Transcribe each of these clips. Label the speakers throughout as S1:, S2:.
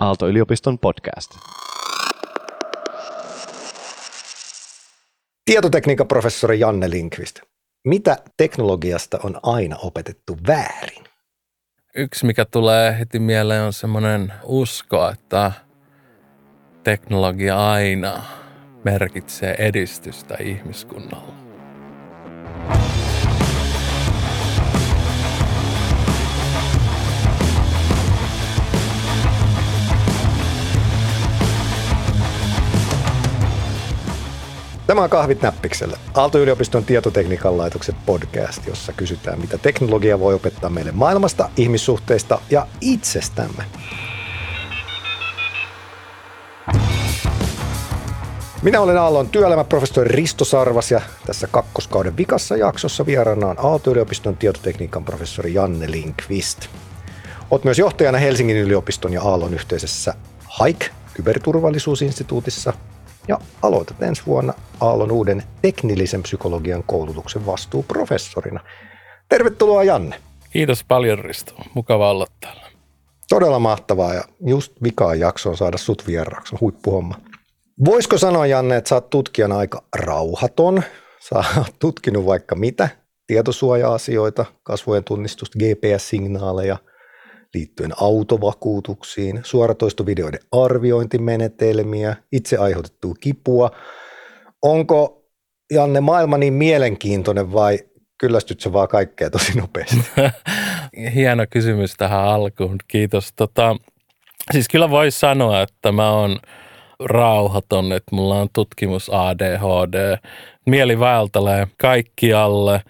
S1: Aalto-yliopiston podcast.
S2: Tietotekniikan professori Janne Linkvist. Mitä teknologiasta on aina opetettu väärin?
S3: Yksi, mikä tulee heti mieleen, on semmoinen usko, että teknologia aina merkitsee edistystä ihmiskunnalle.
S2: Tämä on Kahvit näppiksellä, Aalto-yliopiston tietotekniikan laitoksen podcast, jossa kysytään, mitä teknologia voi opettaa meille maailmasta, ihmissuhteista ja itsestämme. Minä olen Aallon työelämäprofessori Risto Sarvas ja tässä kakkoskauden vikassa jaksossa vieraana on Aalto-yliopiston tietotekniikan professori Janne Linkvist. Olet myös johtajana Helsingin yliopiston ja Aallon yhteisessä HAIK, kyberturvallisuusinstituutissa ja aloitat ensi vuonna Aallon uuden teknillisen psykologian koulutuksen vastuuprofessorina. Tervetuloa Janne.
S3: Kiitos paljon Risto. Mukava olla täällä.
S2: Todella mahtavaa ja just vikaan jaksoon saada sut vieraaksi. Huippuhomma. Voisiko sanoa Janne, että sä oot tutkijana aika rauhaton? Sä oot tutkinut vaikka mitä, tietosuoja-asioita, kasvojen tunnistusta, GPS-signaaleja – liittyen autovakuutuksiin, suoratoistovideoiden arviointimenetelmiä, itse aiheutettua kipua. Onko Janne maailma niin mielenkiintoinen vai kyllästyt se vaan kaikkea tosi nopeasti?
S3: Hieno kysymys tähän alkuun, kiitos. Tota, siis kyllä voisi sanoa, että mä oon rauhaton, että mulla on tutkimus ADHD. Mieli vaeltelee kaikkialle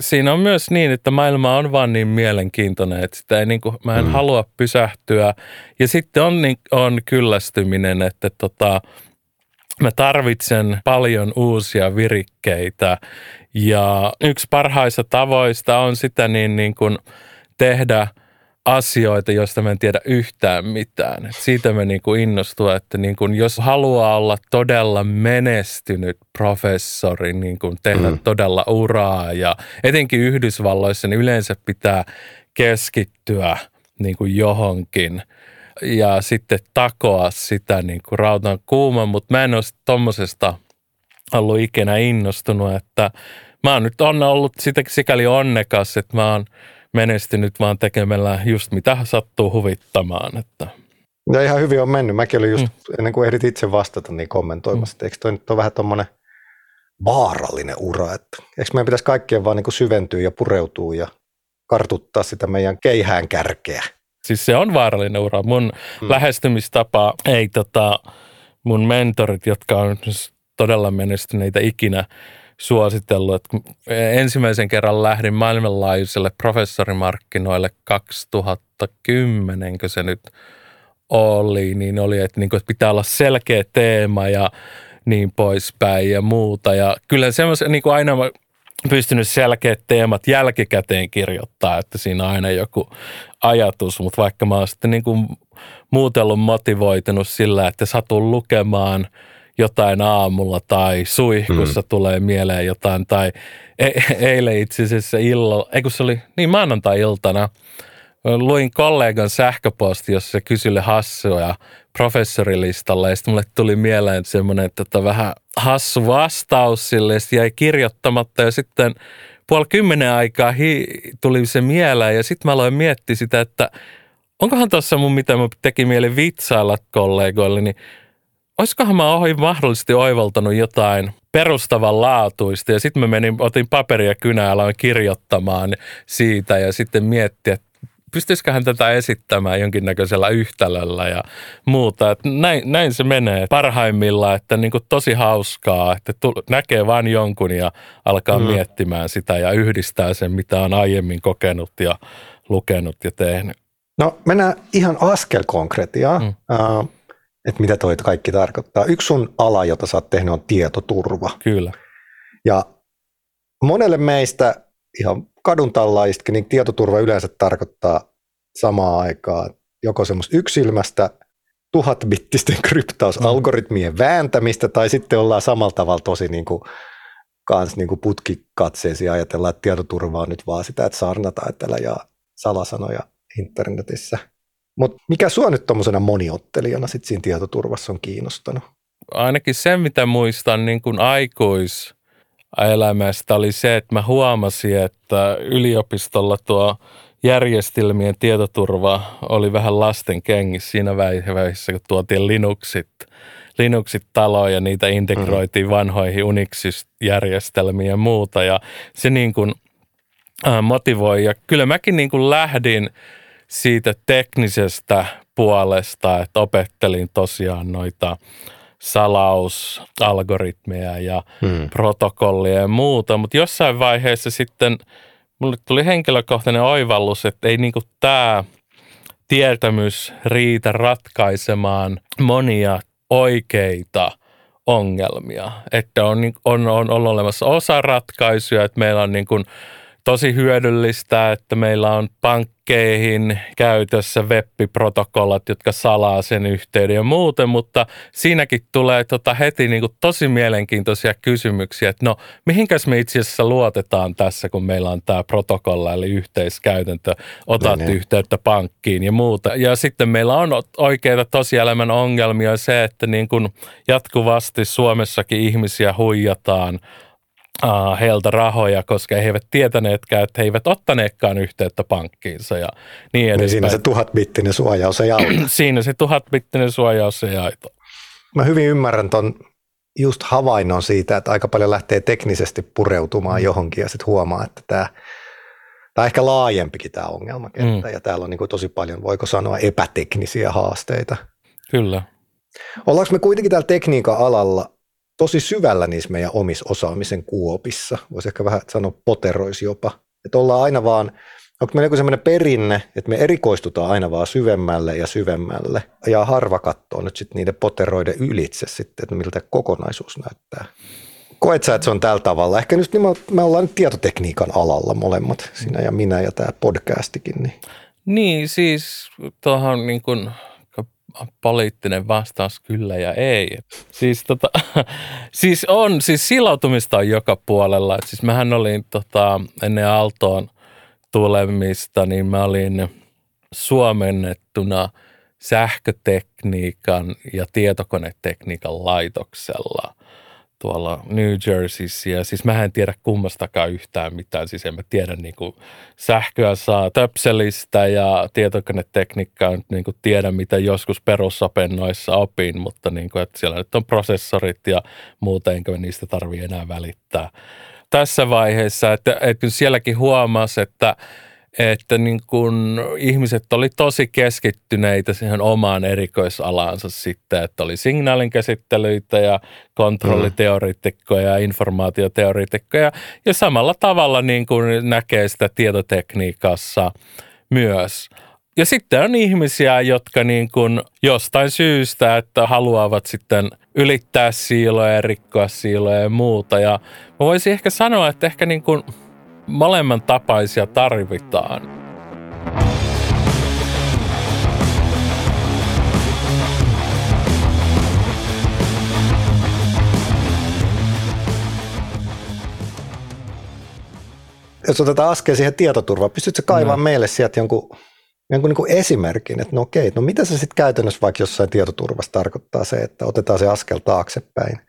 S3: siinä on myös niin, että maailma on vaan niin mielenkiintoinen, että sitä ei niin kuin, mä en mm. halua pysähtyä. Ja sitten on, niin, on kyllästyminen, että tota, mä tarvitsen paljon uusia virikkeitä. Ja yksi parhaista tavoista on sitä niin, niin kuin tehdä – asioita, joista mä en tiedä yhtään mitään. Et siitä me niinku innostua, että niinku, jos haluaa olla todella menestynyt professori, niinku tehdä mm. todella uraa ja etenkin Yhdysvalloissa, niin yleensä pitää keskittyä niinku johonkin ja sitten takoa sitä niin kuin rautan kuuma, mutta mä en ole tuommoisesta ollut ikinä innostunut, että mä oon nyt on ollut sitä sikäli onnekas, että mä oon – menestynyt vaan tekemällä just mitä sattuu huvittamaan. Että.
S2: Ja ihan hyvin on mennyt. Mäkin olin just, mm. ennen kuin ehdit itse vastata, niin kommentoimassa, mm. eikö toi nyt ole vähän tuommoinen vaarallinen ura, että eikö meidän pitäisi kaikkien vaan niin kuin syventyä ja pureutua ja kartuttaa sitä meidän keihään kärkeä.
S3: Siis se on vaarallinen ura. Mun mm. lähestymistapa ei tota, mun mentorit, jotka on todella menestyneitä ikinä suositellut, että ensimmäisen kerran lähdin maailmanlaajuiselle professorimarkkinoille 2010, kun se nyt oli, niin oli, että, niin kuin, että pitää olla selkeä teema ja niin poispäin ja muuta. Ja kyllä semmoisen niin kuin aina pystynyt selkeät teemat jälkikäteen kirjoittaa, että siinä on aina joku ajatus, mutta vaikka mä oon sitten niin kuin muutellut motivoitunut sillä, että satun lukemaan – jotain aamulla tai suihkussa mm. tulee mieleen jotain. Tai e- eilen itse asiassa illalla, ei kun se oli niin maanantai-iltana, luin kollegan sähköposti, jossa se kysyi hassua professorilistalla ja sitten mulle tuli mieleen semmoinen tota, vähän hassu vastaus sille ja jäi kirjoittamatta ja sitten puoli kymmenen aikaa hi- tuli se mieleen ja sitten mä aloin miettiä sitä, että onkohan tuossa mun mitä mä teki mieli vitsailla kollegoille, niin olisikohan mä ohi mahdollisesti oivaltanut jotain perustavanlaatuista ja sitten mä menin, otin paperia kynää aloin kirjoittamaan siitä ja sitten miettiä, että pystyisiköhän tätä esittämään jonkinnäköisellä yhtälöllä ja muuta. Että näin, näin se menee parhaimmillaan, että niin kuin tosi hauskaa, että tu, näkee vain jonkun ja alkaa mm. miettimään sitä ja yhdistää sen, mitä on aiemmin kokenut ja lukenut ja tehnyt.
S2: No mennään ihan askel konkretiaa. Mm. Uh, että mitä toi kaikki tarkoittaa. Yksi sun ala, jota sä oot tehnyt, on tietoturva.
S3: Kyllä.
S2: Ja monelle meistä ihan kadun niin tietoturva yleensä tarkoittaa samaa aikaa joko semmoista yksilmästä tuhatbittisten kryptausalgoritmien mm. vääntämistä, tai sitten ollaan samalla tavalla tosi niin kuin, kans niin kuin putkikatseisia ajatellaan, että tietoturva on nyt vaan sitä, että sarnata, että ja salasanoja internetissä – Mutta mikä sua nyt tuommoisena moniottelijana sit siinä tietoturvassa on kiinnostanut?
S3: Ainakin se, mitä muistan niin kuin aikuiselämästä oli se, että mä huomasin, että yliopistolla tuo järjestelmien tietoturva oli vähän lasten kengissä siinä vaiheessa, kun tuotiin Linuxit, Linuxit taloon ja niitä integroitiin mm. vanhoihin Unix-järjestelmiin ja muuta. Ja se niin kuin äh, motivoi. Ja kyllä mäkin niin kuin lähdin siitä teknisestä puolesta, että opettelin tosiaan noita salausalgoritmeja ja hmm. protokollia ja muuta, mutta jossain vaiheessa sitten mulle tuli henkilökohtainen oivallus, että ei niinku tämä tietämys riitä ratkaisemaan monia oikeita ongelmia. Että on, on, on, on olemassa osa ratkaisuja, että meillä on niin kuin tosi hyödyllistä, että meillä on pankkeihin käytössä web-protokollat, jotka salaa sen yhteyden ja muuten, mutta siinäkin tulee tota heti niin kuin tosi mielenkiintoisia kysymyksiä, että no mihinkäs me itse asiassa luotetaan tässä, kun meillä on tämä protokolla eli yhteiskäytäntö, otat niin, yhteyttä pankkiin ja muuta. Ja sitten meillä on oikeita tosielämän ongelmia se, että niin kuin jatkuvasti Suomessakin ihmisiä huijataan – uh, heiltä rahoja, koska he eivät tietäneetkään, että he eivät ottaneetkaan yhteyttä pankkiinsa ja niin edes. Niin
S2: siinä se tuhatbittinen suojaus ei auta.
S3: siinä se tuhatbittinen suojaus ei auta.
S2: Mä hyvin ymmärrän ton just havainnon siitä, että aika paljon lähtee teknisesti pureutumaan johonkin ja sitten huomaa, että tämä on ehkä laajempikin tämä ongelmakenttä mm. ja täällä on niin tosi paljon, voiko sanoa, epäteknisiä haasteita.
S3: Kyllä.
S2: Ollaanko me kuitenkin täällä tekniikan alalla tosi syvällä niissä meidän omissa osaamisen kuopissa. Voisi ehkä vähän sanoa poteroisi jopa. Että ollaan aina vaan, onko meillä joku sellainen perinne, että me erikoistutaan aina vaan syvemmälle ja syvemmälle. Ja harva katsoo nyt sitten niiden poteroiden ylitse sitten, että miltä kokonaisuus näyttää. Koet sä, että se on tällä tavalla? Ehkä nyt niin me, ollaan nyt tietotekniikan alalla molemmat, sinä ja minä ja tämä podcastikin. Niin,
S3: niin siis tuohon niin kuin poliittinen vastaus kyllä ja ei. Siis, tota, siis on, siis silautumista on joka puolella. Siis mähän olin tota, ennen Aaltoon tulemista, niin mä olin suomennettuna sähkötekniikan ja tietokonetekniikan laitoksella – tuolla New Jerseyssä. Ja siis mä en tiedä kummastakaan yhtään mitään. Siis en mä tiedä niin kuin sähköä saa töpselistä ja tietokonetekniikkaa niin kuin tiedä, mitä joskus perusopennoissa opin, mutta niin kuin, että siellä nyt on prosessorit ja muuta, enkä niistä tarvii enää välittää. Tässä vaiheessa, että, että sielläkin huomasi, että että niin kun ihmiset oli tosi keskittyneitä siihen omaan erikoisalaansa sitten, että oli signaalinkäsittelyitä ja kontrolliteoreetikkoja ja informaatioteoreetikkoja ja samalla tavalla niin kuin näkee sitä tietotekniikassa myös. Ja sitten on ihmisiä, jotka niin kuin jostain syystä, että haluavat sitten ylittää siiloja ja rikkoa siiloja ja muuta. Ja mä voisin ehkä sanoa, että ehkä niin kuin – molemman tapaisia tarvitaan.
S2: Jos otetaan askel siihen tietoturvaan, pystytkö kaivamaan no. meille sieltä jonkun, jonkun niin kuin esimerkin, että no okei, no mitä se sitten käytännössä vaikka jossain tietoturvassa tarkoittaa se, että otetaan se askel taaksepäin,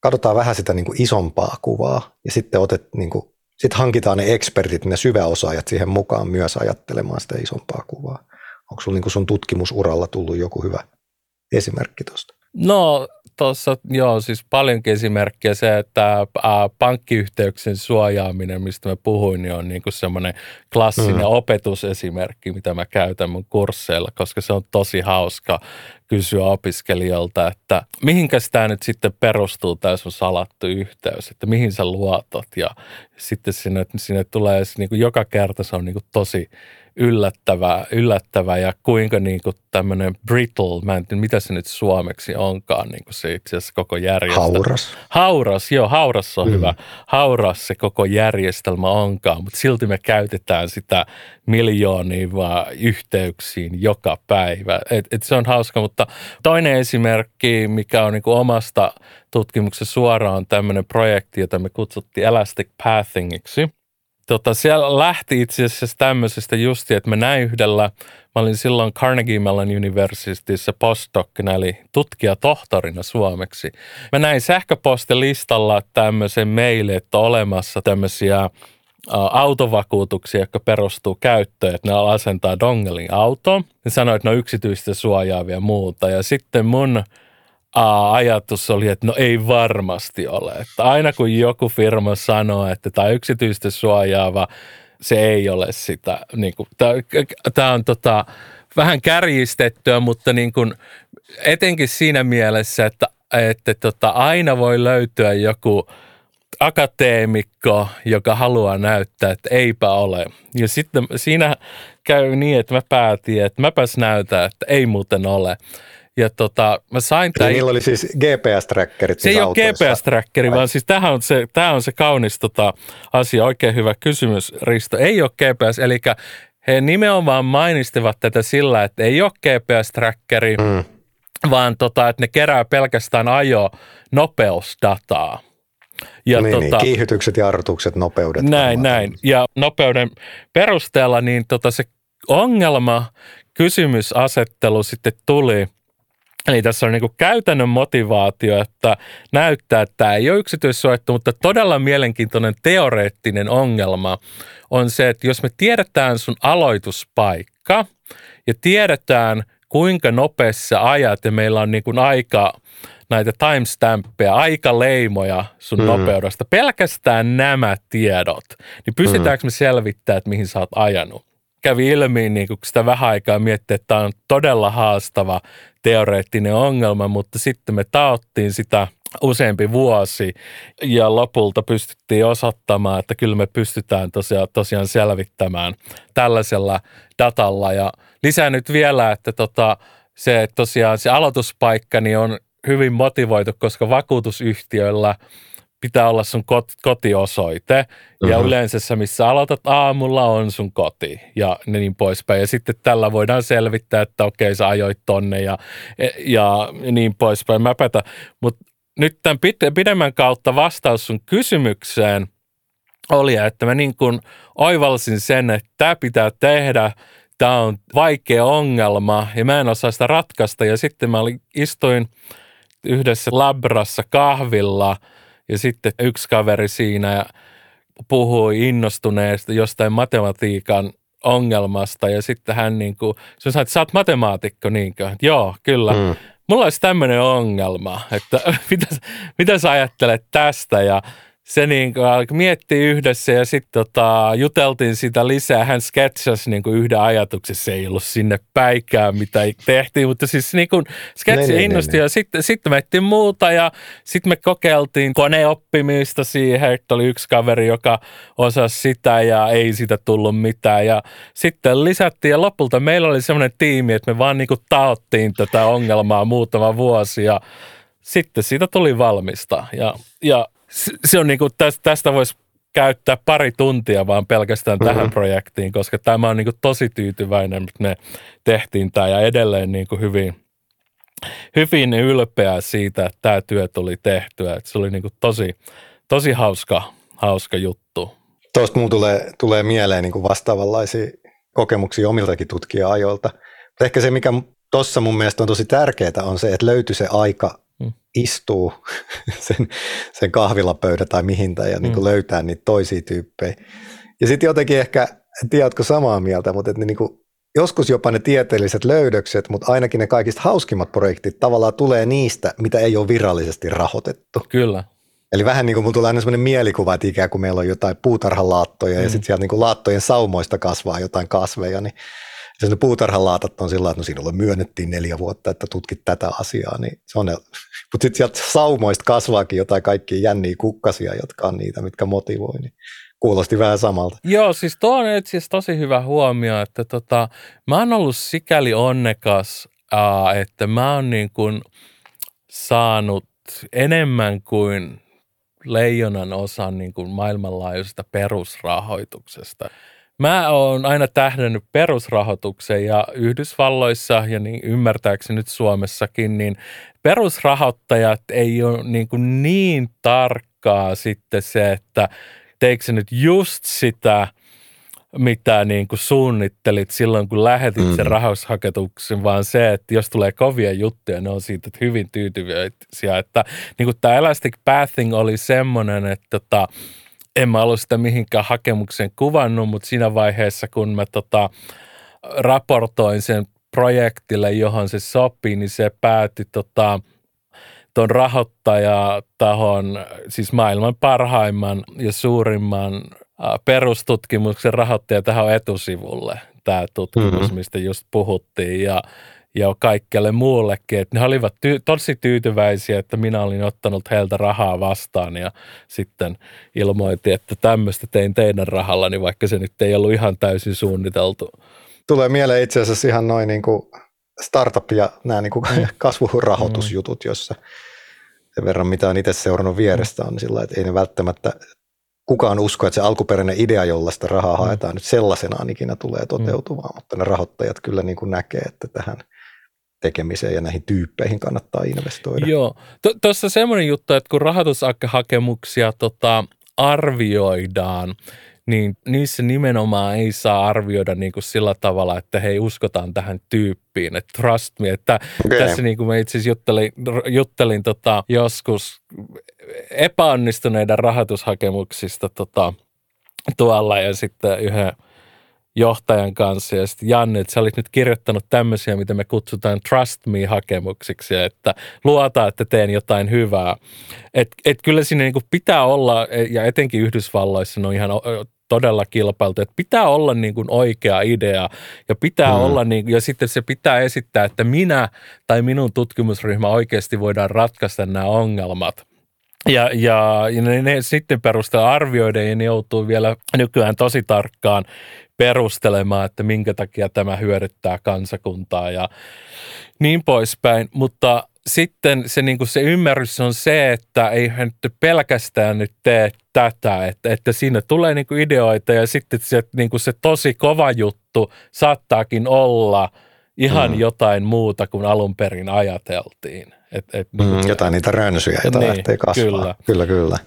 S2: katsotaan vähän sitä niin kuin isompaa kuvaa ja sitten otet niin kuin sitten hankitaan ne ekspertit, ne syväosaajat siihen mukaan myös ajattelemaan sitä isompaa kuvaa. Onko sinulla niin sun tutkimusuralla tullut joku hyvä esimerkki tuosta?
S3: No tuossa, joo, siis paljonkin esimerkkiä se, että ää, pankkiyhteyksien suojaaminen, mistä mä puhuin, niin on niin kuin semmoinen klassinen mm. opetusesimerkki, mitä mä käytän mun kursseilla, koska se on tosi hauska kysyä opiskelijoilta, että mihinkäs tämä nyt sitten perustuu, tämä sun salattu yhteys, että mihin sä luotat ja sitten sinne, sinne tulee niin kuin joka kerta se on niin kuin tosi yllättävää, yllättävää ja kuinka niin kuin tämmöinen brittle, mä en tiedä mitä se nyt suomeksi onkaan, niin kuin se itse asiassa koko järjestelmä.
S2: Hauras.
S3: Hauras, joo, hauras on mm. hyvä. Hauras se koko järjestelmä onkaan, mutta silti me käytetään sitä miljoonia vaan yhteyksiin joka päivä. Et, et se on hauska, mutta toinen esimerkki, mikä on niin omasta tutkimuksessa suoraan tämmöinen projekti, jota me kutsuttiin Elastic Pathingiksi – tota, siellä lähti itse asiassa tämmöisestä justi, että mä näin yhdellä, mä olin silloin Carnegie Mellon Universityssä postdoc, eli tutkijatohtorina suomeksi. Mä näin sähköpostilistalla tämmöisen maili, että on olemassa tämmöisiä autovakuutuksia, jotka perustuu käyttöön, että ne asentaa dongelin autoon. Ne sanoi, että ne on yksityistä suojaavia ja muuta. Ja sitten mun Aa, ajatus oli, että no ei varmasti ole. Että aina kun joku firma sanoo, että tämä on yksityistä suojaava, se ei ole sitä. Niin tämä on tota, vähän kärjistettyä, mutta niin kuin, etenkin siinä mielessä, että, että tota, aina voi löytyä joku akateemikko, joka haluaa näyttää, että eipä ole. Ja sitten siinä käy niin, että mä päätin, että mäpäs näytän, että ei muuten ole. Ja tota, mä sain
S2: tämän... Niillä oli siis GPS-trackerit
S3: Se siis ei autoissa. ole GPS-trackeri, vaan siis tämähän on se, tämä on se kaunis tota, asia. Oikein hyvä kysymys, Risto. Ei ole GPS, eli he nimenomaan mainistivat tätä sillä, että ei ole GPS-trackeri, mm. vaan tota, että ne kerää pelkästään ajo nopeusdataa.
S2: Ja niin, tota, niin, kiihytykset, jarrutukset, nopeudet.
S3: Näin, näin. Ja nopeuden perusteella niin tota se ongelma, kysymysasettelu sitten tuli – Eli tässä on niin kuin käytännön motivaatio, että näyttää, että tämä ei ole yksityissuojattu, mutta todella mielenkiintoinen teoreettinen ongelma on se, että jos me tiedetään sun aloituspaikka ja tiedetään, kuinka nopeassa ajat ja meillä on niin kuin aika näitä timestampeja, aikaleimoja sun mm. nopeudesta, pelkästään nämä tiedot, niin pystytäänkö me selvittämään, että mihin sä oot ajanut? kävi ilmi, niin kun sitä vähän aikaa miettii, että tämä on todella haastava teoreettinen ongelma, mutta sitten me taottiin sitä useampi vuosi ja lopulta pystyttiin osoittamaan, että kyllä me pystytään tosiaan, tosiaan selvittämään tällaisella datalla. Ja lisää nyt vielä, että tota, se tosiaan se aloituspaikka niin on hyvin motivoitu, koska vakuutusyhtiöillä – pitää olla sun kot, kotiosoite. Uh-huh. Ja yleensä se, missä aloitat aamulla, on sun koti ja niin poispäin. Ja sitten tällä voidaan selvittää, että okei, sä ajoit tonne ja, ja niin poispäin. Mäpätä. Mutta nyt tämän pidemmän kautta vastaus sun kysymykseen oli, että mä niin kuin oivalsin sen, että tämä pitää tehdä, tämä on vaikea ongelma ja mä en osaa sitä ratkaista. Ja sitten mä olin, istuin yhdessä labrassa kahvilla – ja sitten yksi kaveri siinä puhui innostuneesta jostain matematiikan ongelmasta ja sitten hän niin kuin, se sanoi, että sä oot matemaatikko niinkö? Joo, kyllä. Mm. Mulla olisi tämmöinen ongelma, että mitä, mitä sä ajattelet tästä ja se niin kuin miettii yhdessä ja sitten tota, juteltiin sitä lisää. Hän sketsasi niin kuin yhden ajatuksen, se ei ollut sinne päikään, mitä tehtiin, mutta siis niin kuin sketsi niin, innosti niin, ja sitten, sitten me muuta ja sitten me kokeiltiin koneoppimista siihen, että oli yksi kaveri, joka osasi sitä ja ei sitä tullut mitään. Ja sitten lisättiin ja lopulta meillä oli semmoinen tiimi, että me vaan niin kuin taottiin tätä ongelmaa muutama vuosi ja sitten siitä tuli valmista. Ja, ja se on niin kuin, tästä, tästä voisi käyttää pari tuntia vaan pelkästään mm-hmm. tähän projektiin, koska tämä on niin kuin tosi tyytyväinen, että me tehtiin tämä ja edelleen niin kuin hyvin, hyvin ylpeä siitä, että tämä työ tuli tehtyä. Että se oli niin kuin tosi, tosi hauska, hauska juttu.
S2: Tuosta mulla tulee, tulee mieleen niin kuin vastaavanlaisia kokemuksia omiltakin tutkija-ajoilta. ehkä se, mikä tuossa mun mielestä on tosi tärkeää, on se, että löytyi se aika. Istuu sen, sen kahvilapöydä tai mihintä ja niin kuin mm. löytää niitä toisia tyyppejä. Ja sitten jotenkin ehkä, en tiedä, oletko samaa mieltä, mutta että niin kuin, joskus jopa ne tieteelliset löydökset, mutta ainakin ne kaikista hauskimmat projektit tavallaan tulee niistä, mitä ei ole virallisesti rahoitettu.
S3: Kyllä.
S2: Eli vähän niin kuin mun tulee aina sellainen mielikuva, että ikään kuin meillä on jotain puutarhalaattoja mm. ja sitten sieltä niin kuin laattojen saumoista kasvaa jotain kasveja, niin ja ne puutarhalaatat on sillä että no sinulle myönnettiin neljä vuotta, että tutkit tätä asiaa, niin se on Mutta sitten sieltä saumoista kasvaakin jotain kaikkia jänniä kukkasia, jotka on niitä, mitkä motivoi, niin kuulosti vähän samalta.
S3: Joo, siis tuo on itse asiassa tosi hyvä huomio, että tota, mä oon ollut sikäli onnekas, että mä oon niin kuin saanut enemmän kuin leijonan osan niin kuin maailmanlaajuisesta perusrahoituksesta. Mä oon aina tähdännyt perusrahoitukseen ja Yhdysvalloissa ja niin ymmärtääkseni nyt Suomessakin, niin perusrahoittajat ei ole niin, kuin niin tarkkaa sitten se, että teikö se nyt just sitä, mitä niin kuin suunnittelit silloin, kun lähetit mm. sen rahoitushaketuksen, vaan se, että jos tulee kovia juttuja, ne on siitä että hyvin tyytyväisiä. Että niin kuin tämä Elastic Pathing oli semmoinen, että tota, en mä ollut sitä mihinkään hakemuksen kuvannut, mutta siinä vaiheessa, kun mä tota, raportoin sen projektille, johon se sopii, niin se päätti tota, tuon rahoittajatahon, siis maailman parhaimman ja suurimman perustutkimuksen rahoittaja tähän etusivulle, tämä tutkimus, mm-hmm. mistä just puhuttiin. Ja, ja kaikkialle muullekin. Että ne olivat ty- tosi tyytyväisiä, että minä olin ottanut heiltä rahaa vastaan ja sitten ilmoitin, että tämmöistä tein teidän rahallani, vaikka se nyt ei ollut ihan täysin suunniteltu.
S2: Tulee mieleen itse asiassa ihan noin niin kuin startup ja nämä niin kuin mm. kasvurahoitusjutut, jossa sen verran mitä on itse seurannut vierestä on sillä että ei ne välttämättä kukaan usko, että se alkuperäinen idea, jolla sitä rahaa mm. haetaan, nyt sellaisenaan ikinä tulee toteutumaan, mm. mutta ne rahoittajat kyllä niin kuin näkee, että tähän tekemiseen ja näihin tyyppeihin kannattaa investoida.
S3: Joo, tuossa semmoinen juttu, että kun rahoitushakemuksia tota, arvioidaan, niin niissä nimenomaan ei saa arvioida niin kuin sillä tavalla, että hei uskotaan tähän tyyppiin, että trust me. Että okay. Tässä niin kuin mä itse asiassa juttelin, juttelin tota, joskus epäonnistuneiden rahoitushakemuksista tota, tuolla ja sitten yhden johtajan kanssa ja sitten Janne, että sä olit nyt kirjoittanut tämmöisiä, mitä me kutsutaan trust me-hakemuksiksi, että luota, että teen jotain hyvää. Et, et kyllä siinä niinku pitää olla, ja etenkin Yhdysvalloissa ne on ihan todella kilpailtu, että pitää olla niin kuin oikea idea ja pitää mm. olla niin, ja sitten se pitää esittää, että minä tai minun tutkimusryhmä oikeasti voidaan ratkaista nämä ongelmat. Ja, ja, ja ne, ne sitten perusteella arvioiden ja ne joutuu vielä nykyään tosi tarkkaan perustelemaan, että minkä takia tämä hyödyttää kansakuntaa ja niin poispäin. Mutta sitten se, niin kuin se ymmärrys on se, että ei hän nyt pelkästään nyt tee tätä, että, että siinä tulee niin kuin ideoita ja sitten se, niin kuin se tosi kova juttu saattaakin olla ihan mm. jotain muuta kuin alun perin ajateltiin. Et, et,
S2: niin mm, jotain niitä rönsyjä, joita niin, lähtee kasvaa. Kyllä, kyllä. kyllä.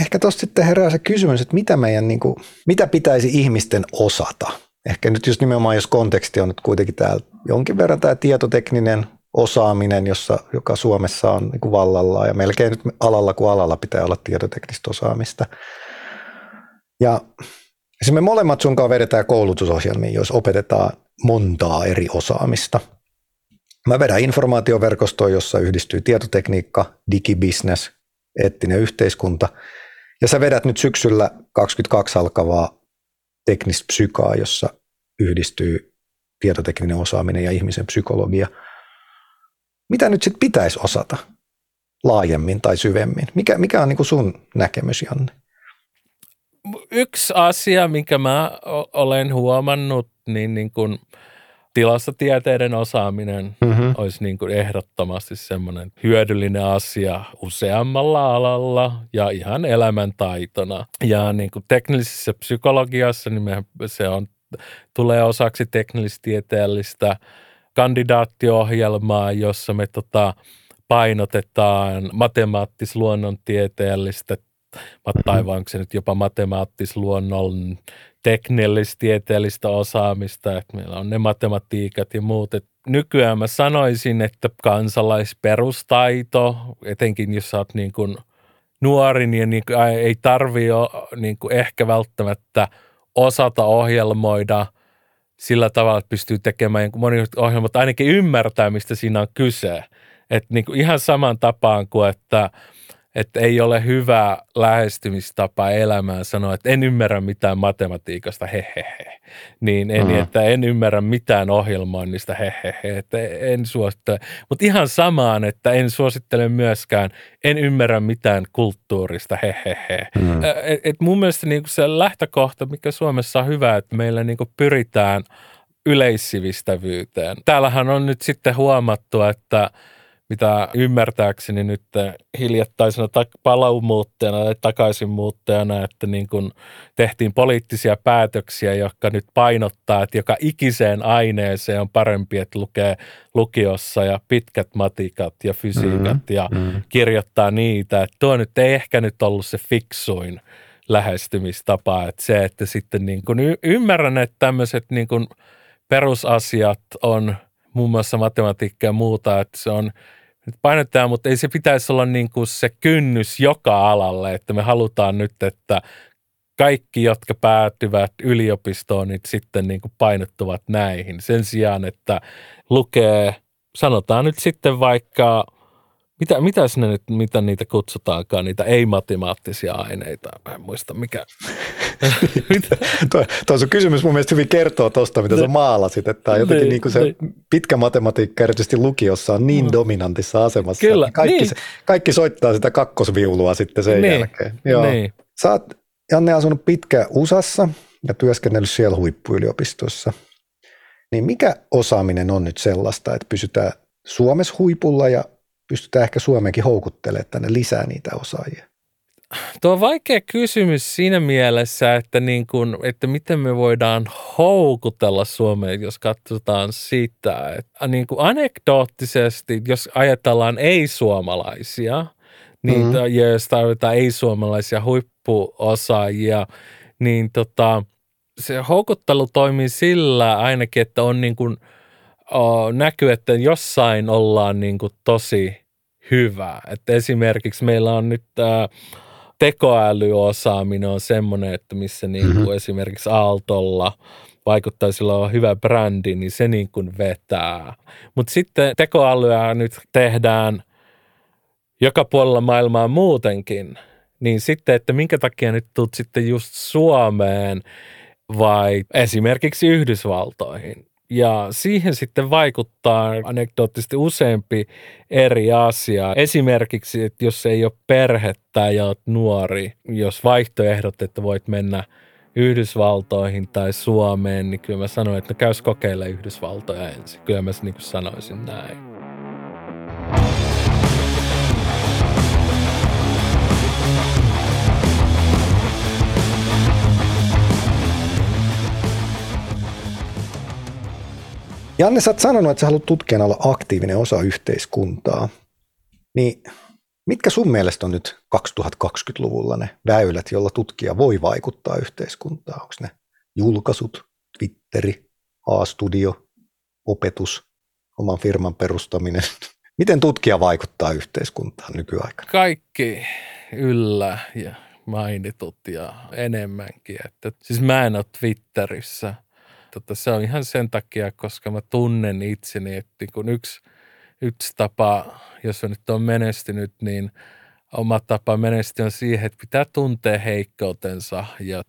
S2: Ehkä tuossa sitten herää se kysymys, että mitä, meidän, niin kuin, mitä pitäisi ihmisten osata? Ehkä nyt just nimenomaan, jos konteksti on nyt kuitenkin täällä jonkin verran tämä tietotekninen osaaminen, jossa, joka Suomessa on niin kuin vallalla ja melkein nyt alalla kuin alalla pitää olla tietoteknistä osaamista. Ja me molemmat sunkaan vedetään koulutusohjelmia, jos opetetaan montaa eri osaamista. Mä vedän informaatioverkostoa, jossa yhdistyy tietotekniikka, digibisnes, eettinen yhteiskunta. Ja sä vedät nyt syksyllä 22 alkavaa teknistä psykaa, jossa yhdistyy tietotekninen osaaminen ja ihmisen psykologia – mitä nyt sitten pitäisi osata laajemmin tai syvemmin? Mikä, mikä on niin sun näkemys, Janne?
S3: Yksi asia, minkä mä olen huomannut, niin, niin kuin tilastotieteiden osaaminen mm-hmm. olisi niin kuin ehdottomasti semmoinen hyödyllinen asia useammalla alalla ja ihan elämäntaitona. Ja niin kuin teknisessä psykologiassa niin me, se on, tulee osaksi teknillistieteellistä kandidaattiohjelmaa, jossa me tota, painotetaan matemaattis-luonnontieteellistä tai mm-hmm. onko se nyt jopa matemaattis-luonnon teknillistieteellistä osaamista, että meillä on ne matematiikat ja muut. Et nykyään mä sanoisin, että kansalaisperustaito, etenkin jos sä oot niin kuin nuori, niin, niin ei tarvi niin kuin ehkä välttämättä osata ohjelmoida – sillä tavalla, että pystyy tekemään moni ohjelmat, ainakin ymmärtää, mistä siinä on kyse. Et niin kuin ihan saman tapaan kuin, että – että ei ole hyvä lähestymistapa elämään sanoa, että en ymmärrä mitään matematiikasta, hehehe. Niin, en, mm. että en ymmärrä mitään ohjelmoinnista, hehehe, että en suosittele. Mutta ihan samaan, että en suosittele myöskään, en ymmärrä mitään kulttuurista, hehehe. Mm. Et, et mun mielestä niinku se lähtökohta, mikä Suomessa on hyvä, että meillä niinku pyritään yleissivistävyyteen. Täällähän on nyt sitten huomattu, että – mitä ymmärtääkseni nyt hiljattaisena tak- palaumuuttajana tai takaisinmuuttajana, että niin kun tehtiin poliittisia päätöksiä, jotka nyt painottaa, että joka ikiseen aineeseen on parempi, että lukee lukiossa ja pitkät matikat ja fysiikat mm-hmm. ja mm-hmm. kirjoittaa niitä. Että tuo nyt ei ehkä nyt ollut se fiksuin lähestymistapa. Että se, että sitten niin kuin y- ymmärrän, että tämmöiset niin kuin perusasiat on muun muassa matematiikka ja muuta, että se on painottaa, mutta ei se pitäisi olla niin kuin se kynnys joka alalle, että me halutaan nyt, että kaikki, jotka päätyvät yliopistoon, niin sitten niin kuin painottuvat näihin. Sen sijaan, että lukee, sanotaan nyt sitten vaikka, mitä, mitä, sinne nyt, mitä niitä kutsutaankaan, niitä ei-matemaattisia aineita. Mä en muista mikä.
S2: tuo, tuo sun kysymys mun mielestä hyvin kertoo tuosta, mitä sä maalasit, että jotenkin niin, niin kuin se pitkä matematiikka erityisesti lukiossa on niin mm. dominantissa asemassa.
S3: Kyllä,
S2: kaikki,
S3: niin.
S2: se, kaikki soittaa sitä kakkosviulua sitten sen
S3: niin.
S2: jälkeen. Joo.
S3: Niin.
S2: Sä oot Janne asunut pitkään USAssa ja työskennellyt siellä huippuyliopistossa. Niin mikä osaaminen on nyt sellaista, että pysytään Suomessa huipulla ja pystytään ehkä Suomeenkin houkuttelemaan tänne lisää niitä osaajia?
S3: Tuo on vaikea kysymys siinä mielessä, että, niin kuin, että miten me voidaan houkutella Suomeen, jos katsotaan sitä. Että niin kuin anekdoottisesti, jos ajatellaan ei-suomalaisia, niin, mm-hmm. ja jos tarvitaan ei-suomalaisia huippuosaajia, niin tota, se houkuttelu toimii sillä ainakin, että on niin kuin, uh, näkyy, että jossain ollaan niin kuin tosi hyvä. Että esimerkiksi meillä on nyt uh, tekoälyosaaminen on semmoinen, että missä niin kuin mm-hmm. esimerkiksi Aaltolla vaikuttaisi olla hyvä brändi, niin se niin kuin vetää. Mutta sitten tekoälyä nyt tehdään joka puolella maailmaa muutenkin, niin sitten, että minkä takia nyt tulet sitten just Suomeen vai esimerkiksi Yhdysvaltoihin, ja siihen sitten vaikuttaa anekdoottisesti useampi eri asia. Esimerkiksi, että jos ei ole perhettä ja olet nuori, jos vaihtoehdot, että voit mennä Yhdysvaltoihin tai Suomeen, niin kyllä mä sanoin, että no käys kokeile Yhdysvaltoja ensin. Kyllä mä niin sanoisin näin.
S2: Janne, sä oot sanonut, että sä haluat tutkijana olla aktiivinen osa yhteiskuntaa. Niin mitkä sun mielestä on nyt 2020-luvulla ne väylät, joilla tutkija voi vaikuttaa yhteiskuntaan? Onko ne julkaisut, Twitteri, A-studio, opetus, oman firman perustaminen? Miten tutkija vaikuttaa yhteiskuntaan nykyaikana?
S3: Kaikki yllä ja mainitut ja enemmänkin. Että, siis mä en ole Twitterissä – Tota, se on ihan sen takia, koska mä tunnen itseni, että niin kun yksi, yksi tapa, jos on nyt on menestynyt, niin oma tapa menestyä on siihen, että pitää tuntea heikkoutensa ja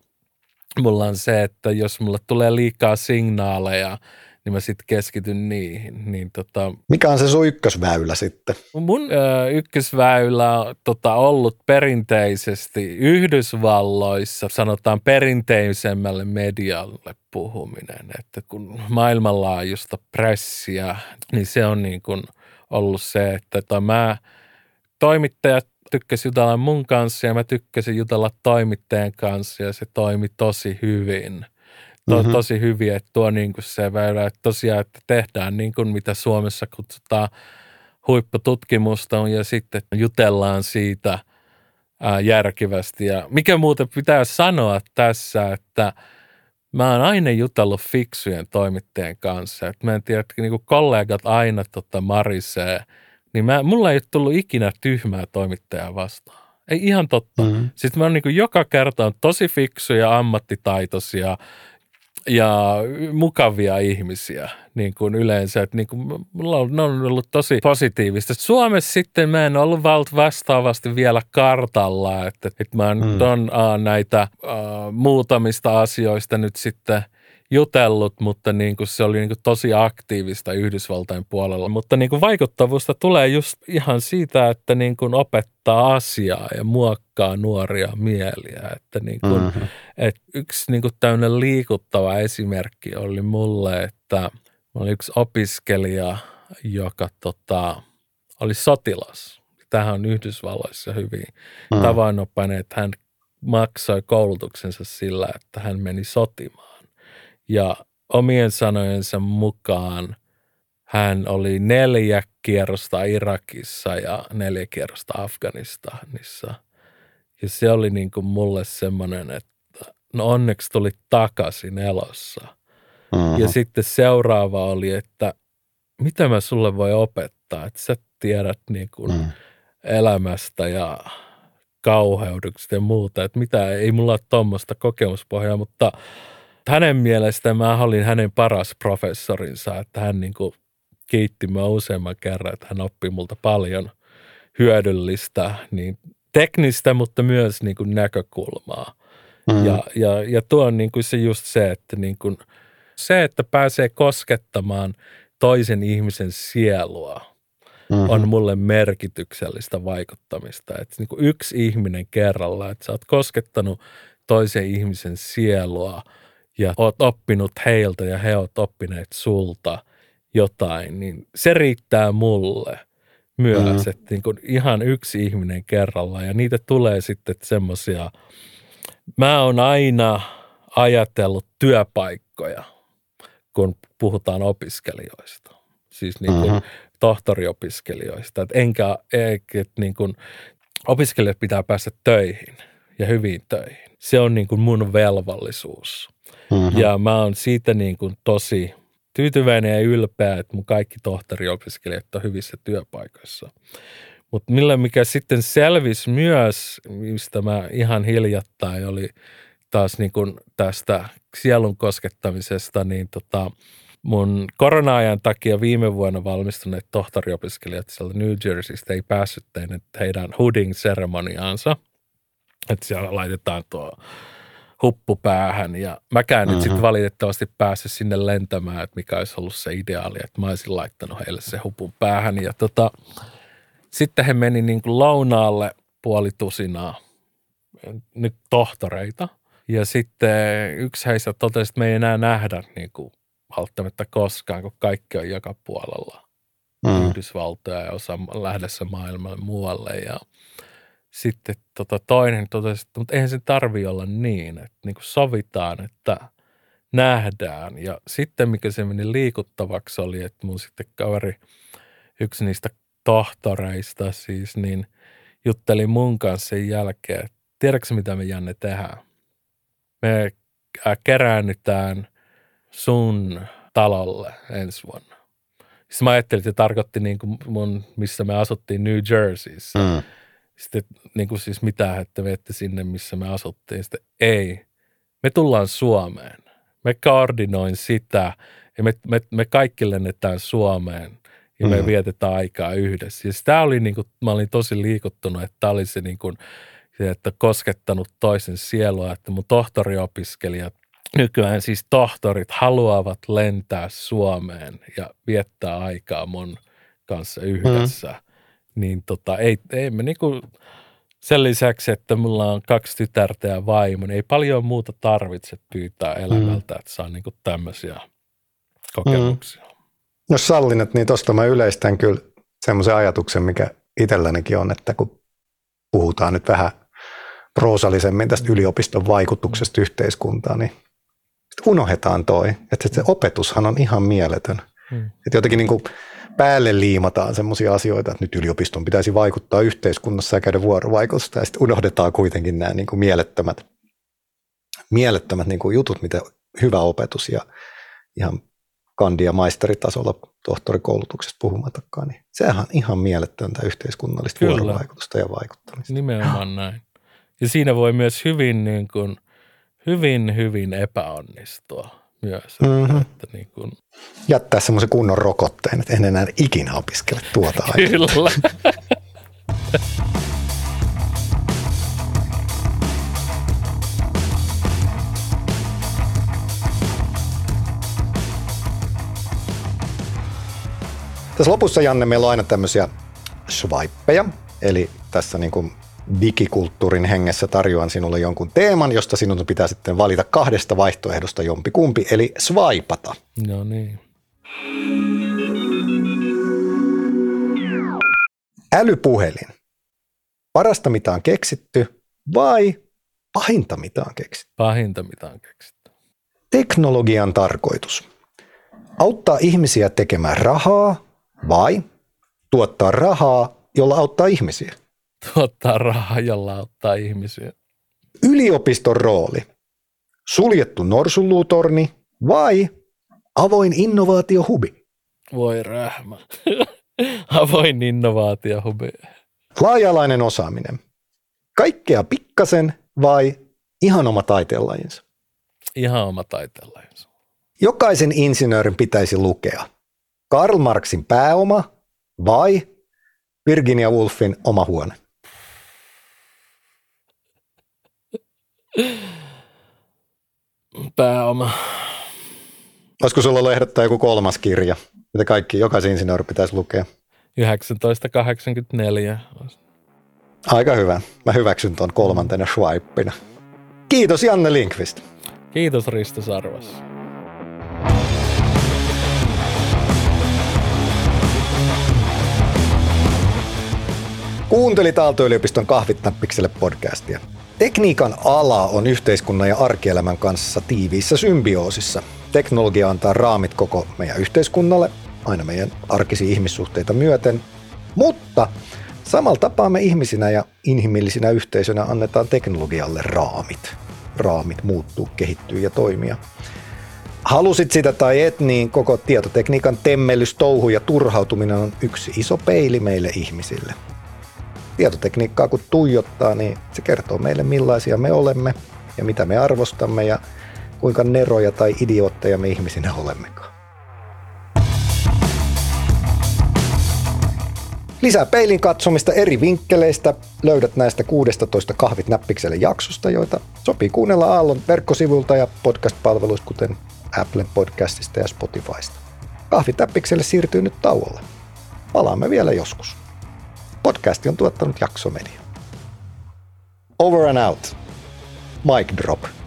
S3: mulla on se, että jos mulla tulee liikaa signaaleja, niin mä sitten keskityn niihin. Niin tota,
S2: Mikä on se sun ykkösväylä sitten?
S3: Mun ö, ykkösväylä on tota, ollut perinteisesti Yhdysvalloissa, sanotaan perinteisemmälle medialle puhuminen. Että kun maailmanlaajuista pressiä, niin se on niin kuin ollut se, että tota, mä toimittajat tykkäsi jutella mun kanssa ja mä tykkäsin jutella toimittajan kanssa ja se toimi tosi hyvin – to, mm-hmm. tosi hyviä, että tuo niin kuin se väylä, että tosiaan, että tehdään niin kuin mitä Suomessa kutsutaan huippututkimusta ja sitten jutellaan siitä ää, järkevästi. Ja mikä muuten pitää sanoa tässä, että mä oon aina jutellut fiksujen toimittajien kanssa. Että mä en tiedä, että niin kollegat aina tota marisee, niin mä, mulla ei ole tullut ikinä tyhmää toimittajaa vastaan. Ei ihan totta. Mm-hmm. Sitten mä oon niin joka kerta on tosi fiksuja, ammattitaitoisia ja mukavia ihmisiä niin kuin yleensä. Että niin kuin, mulla on, on ollut tosi positiivista. Suomessa sitten mä en ollut valt vastaavasti vielä kartalla, että, että mä mm. on näitä uh, muutamista asioista nyt sitten – jutellut, mutta niin kuin se oli niin kuin tosi aktiivista Yhdysvaltain puolella. Mutta niin kuin vaikuttavuutta tulee just ihan siitä, että niin kuin opettaa asiaa ja muokkaa nuoria mieliä. Että niin kuin, mm-hmm. että yksi niin kuin tämmöinen liikuttava esimerkki oli mulle, että oli yksi opiskelija, joka tota, oli sotilas. Tähän on Yhdysvalloissa hyvin mm. tavanopainen, että hän maksoi koulutuksensa sillä, että hän meni sotimaan. Ja omien sanojensa mukaan hän oli neljä kierrosta Irakissa ja neljä kierrosta Afganistanissa. Ja se oli niin kuin mulle semmoinen, että no onneksi tuli takaisin elossa. Mm-hmm. Ja sitten seuraava oli, että mitä mä sulle voi opettaa, että sä tiedät niin kuin mm. elämästä ja kauheuduksista ja muuta, että mitä, ei mulla ole tuommoista kokemuspohjaa, mutta hänen mielestään mä olin hänen paras professorinsa, että hän niin kuin kiitti mä useamman kerran, että hän oppi multa paljon hyödyllistä, niin teknistä, mutta myös niin kuin näkökulmaa. Mm. Ja, ja, ja tuo on niin kuin se just se, että niin kuin, se, että pääsee koskettamaan toisen ihmisen sielua, mm-hmm. on mulle merkityksellistä vaikuttamista. Että niin kuin yksi ihminen kerralla, että sä oot koskettanut toisen ihmisen sielua ja oot oppinut heiltä ja he oot oppineet sulta – jotain, niin se riittää mulle myös, mm. että niin kuin ihan yksi ihminen kerralla ja niitä tulee sitten semmoisia, mä oon aina ajatellut työpaikkoja, kun puhutaan opiskelijoista, siis niin kuin mm-hmm. tohtoriopiskelijoista, että enkä, että niin kuin opiskelijat pitää päästä töihin ja hyviin töihin. Se on niin kuin mun velvollisuus. Mm-hmm. Ja mä oon siitä niin kuin tosi tyytyväinen ja ylpeä, että mun kaikki tohtoriopiskelijat on hyvissä työpaikoissa. Mutta millä mikä sitten selvisi myös, mistä mä ihan hiljattain oli taas niin kuin tästä sielun koskettamisesta, niin tota, mun korona-ajan takia viime vuonna valmistuneet tohtoriopiskelijat sieltä New Jerseystä ei päässyt heidän hooding-seremoniaansa. Että siellä laitetaan tuo huppupäähän ja mäkään mm-hmm. nyt sitten valitettavasti päässyt sinne lentämään, että mikä olisi ollut se ideaali, että mä olisin laittanut heille se hupun päähän ja tota, sitten he meni niin kuin lounaalle puoli tusinaa nyt tohtoreita ja sitten yksi heistä totesi, että me ei enää nähdä niin kuin välttämättä koskaan, kun kaikki on joka puolella mm. Yhdysvaltoja ja osa lähdessä maailmalle muualle ja – sitten tota toinen totesi, että mutta eihän se tarvi olla niin, että niin kuin sovitaan, että nähdään. Ja sitten mikä se meni liikuttavaksi oli, että mun sitten kaveri, yksi niistä tohtoreista siis, niin jutteli mun kanssa sen jälkeen, että tiedätkö mitä me Janne tehdään? Me keräännytään sun talolle ensi vuonna. Siis mä ajattelin, että se tarkoitti niin kuin mun, missä me asuttiin New Jerseyssä. Mm sitten niin kuin siis mitä, että me ette sinne, missä me asuttiin. Sitten ei, me tullaan Suomeen. Me koordinoin sitä ja me, me, me kaikki lennetään Suomeen ja me mm. vietetään aikaa yhdessä. Ja sitä oli niin kuin, mä olin tosi liikuttunut, että tämä oli se niin kuin, se, että koskettanut toisen sielua, että mun tohtoriopiskelijat, nykyään siis tohtorit haluavat lentää Suomeen ja viettää aikaa mun kanssa yhdessä. Mm niin tota, ei, ei me niinku, sen lisäksi, että mulla on kaksi tytärtä ja vaimo, niin ei paljon muuta tarvitse pyytää elämältä, mm. että saa niinku tämmöisiä kokemuksia. Mm.
S2: Jos sallinat, niin tuosta mä yleistän kyllä semmoisen ajatuksen, mikä itsellänikin on, että kun puhutaan nyt vähän proosallisemmin tästä yliopiston vaikutuksesta yhteiskuntaan, niin unohdetaan toi, että se opetushan on ihan mieletön. Mm. Että jotenkin niin kuin päälle liimataan sellaisia asioita, että nyt yliopiston pitäisi vaikuttaa yhteiskunnassa ja käydä vuorovaikutusta, ja sitten unohdetaan kuitenkin nämä niin kuin mielettömät, mielettömät niin kuin jutut, mitä hyvä opetus ja ihan kandi- ja maisteritasolla tohtorikoulutuksesta puhumattakaan, niin sehän on ihan mielettöntä yhteiskunnallista Kyllä. vuorovaikutusta ja vaikuttamista.
S3: Nimenomaan näin. Ja siinä voi myös hyvin, niin kuin, hyvin, hyvin epäonnistua myös. Mm-hmm. Että niin kuin...
S2: Jättää semmoisen kunnon rokotteen, että en enää ikinä opiskele tuota
S3: Kyllä.
S2: Tässä lopussa, Janne, meillä on aina tämmöisiä swipeja, eli tässä niin kuin digikulttuurin hengessä tarjoan sinulle jonkun teeman, josta sinun pitää sitten valita kahdesta vaihtoehdosta jompi kumpi, eli swipata.
S3: No niin.
S2: Älypuhelin. Parasta, mitä on keksitty, vai pahinta, mitä on keksitty?
S3: Pahinta, mitä on keksitty.
S2: Teknologian tarkoitus. Auttaa ihmisiä tekemään rahaa vai tuottaa rahaa, jolla auttaa ihmisiä?
S3: Tuottaa rahaa, jolla auttaa ihmisiä.
S2: Yliopiston rooli. Suljettu norsunluutorni vai avoin innovaatiohubi?
S3: Voi rähmä. Avoin innovaatiohubi.
S2: Laaja-alainen osaaminen. Kaikkea pikkasen vai ihan oma taiteenlajinsa?
S3: Ihan oma taiteenlajinsa.
S2: Jokaisen insinöörin pitäisi lukea Karl Marxin pääoma vai Virginia Woolfin oma huone?
S3: Pääoma.
S2: Olisiko sulla ollut ehdottaa joku kolmas kirja, mitä kaikki, jokaisen insinööri pitäisi lukea?
S3: 1984.
S2: Aika hyvä. Mä hyväksyn tuon kolmantena swipina. Kiitos Janne Linkvist.
S3: Kiitos Risto Sarvas.
S2: Kuuntelit Aalto-yliopiston kahvitnappikselle podcastia. Tekniikan ala on yhteiskunnan ja arkielämän kanssa tiiviissä symbioosissa. Teknologia antaa raamit koko meidän yhteiskunnalle, aina meidän arkisia ihmissuhteita myöten, mutta samalla tapaa me ihmisinä ja inhimillisinä yhteisönä annetaan teknologialle raamit. Raamit muuttuu, kehittyy ja toimia. Halusit sitä tai et, niin koko tietotekniikan temmellys, touhu ja turhautuminen on yksi iso peili meille ihmisille. Tietotekniikkaa kun tuijottaa, niin se kertoo meille millaisia me olemme ja mitä me arvostamme ja kuinka neroja tai idiootteja me ihmisinä olemmekaan. Lisää peilin katsomista eri vinkkeleistä löydät näistä 16 kahvit näppikselle jaksosta, joita sopii kuunnella Aallon verkkosivulta ja podcast-palveluista, kuten Applen podcastista ja Spotifysta. Kahvit näppikselle siirtyy nyt tauolle. Palaamme vielä joskus. Podcasti on tuottanut jaksomedia. Over and out. Mic drop.